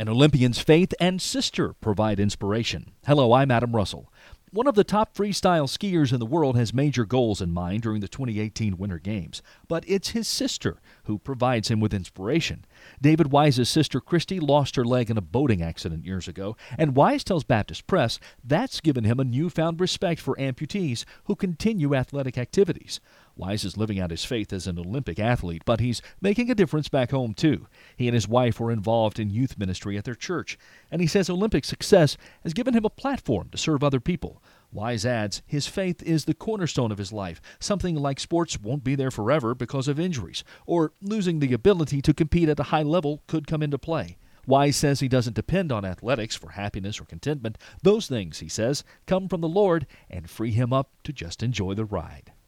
An Olympian's faith and sister provide inspiration. Hello, I'm Adam Russell. One of the top freestyle skiers in the world has major goals in mind during the 2018 Winter Games, but it's his sister who provides him with inspiration. David Wise's sister Christy lost her leg in a boating accident years ago, and Wise tells Baptist Press that's given him a newfound respect for amputees who continue athletic activities. Wise is living out his faith as an Olympic athlete, but he's making a difference back home too. He and his wife were involved in youth ministry at their church, and he says Olympic success has given him a platform to serve other people. Wise adds his faith is the cornerstone of his life. Something like sports won't be there forever because of injuries, or losing the ability to compete at a high level could come into play. Wise says he doesn't depend on athletics for happiness or contentment. Those things, he says, come from the Lord and free him up to just enjoy the ride.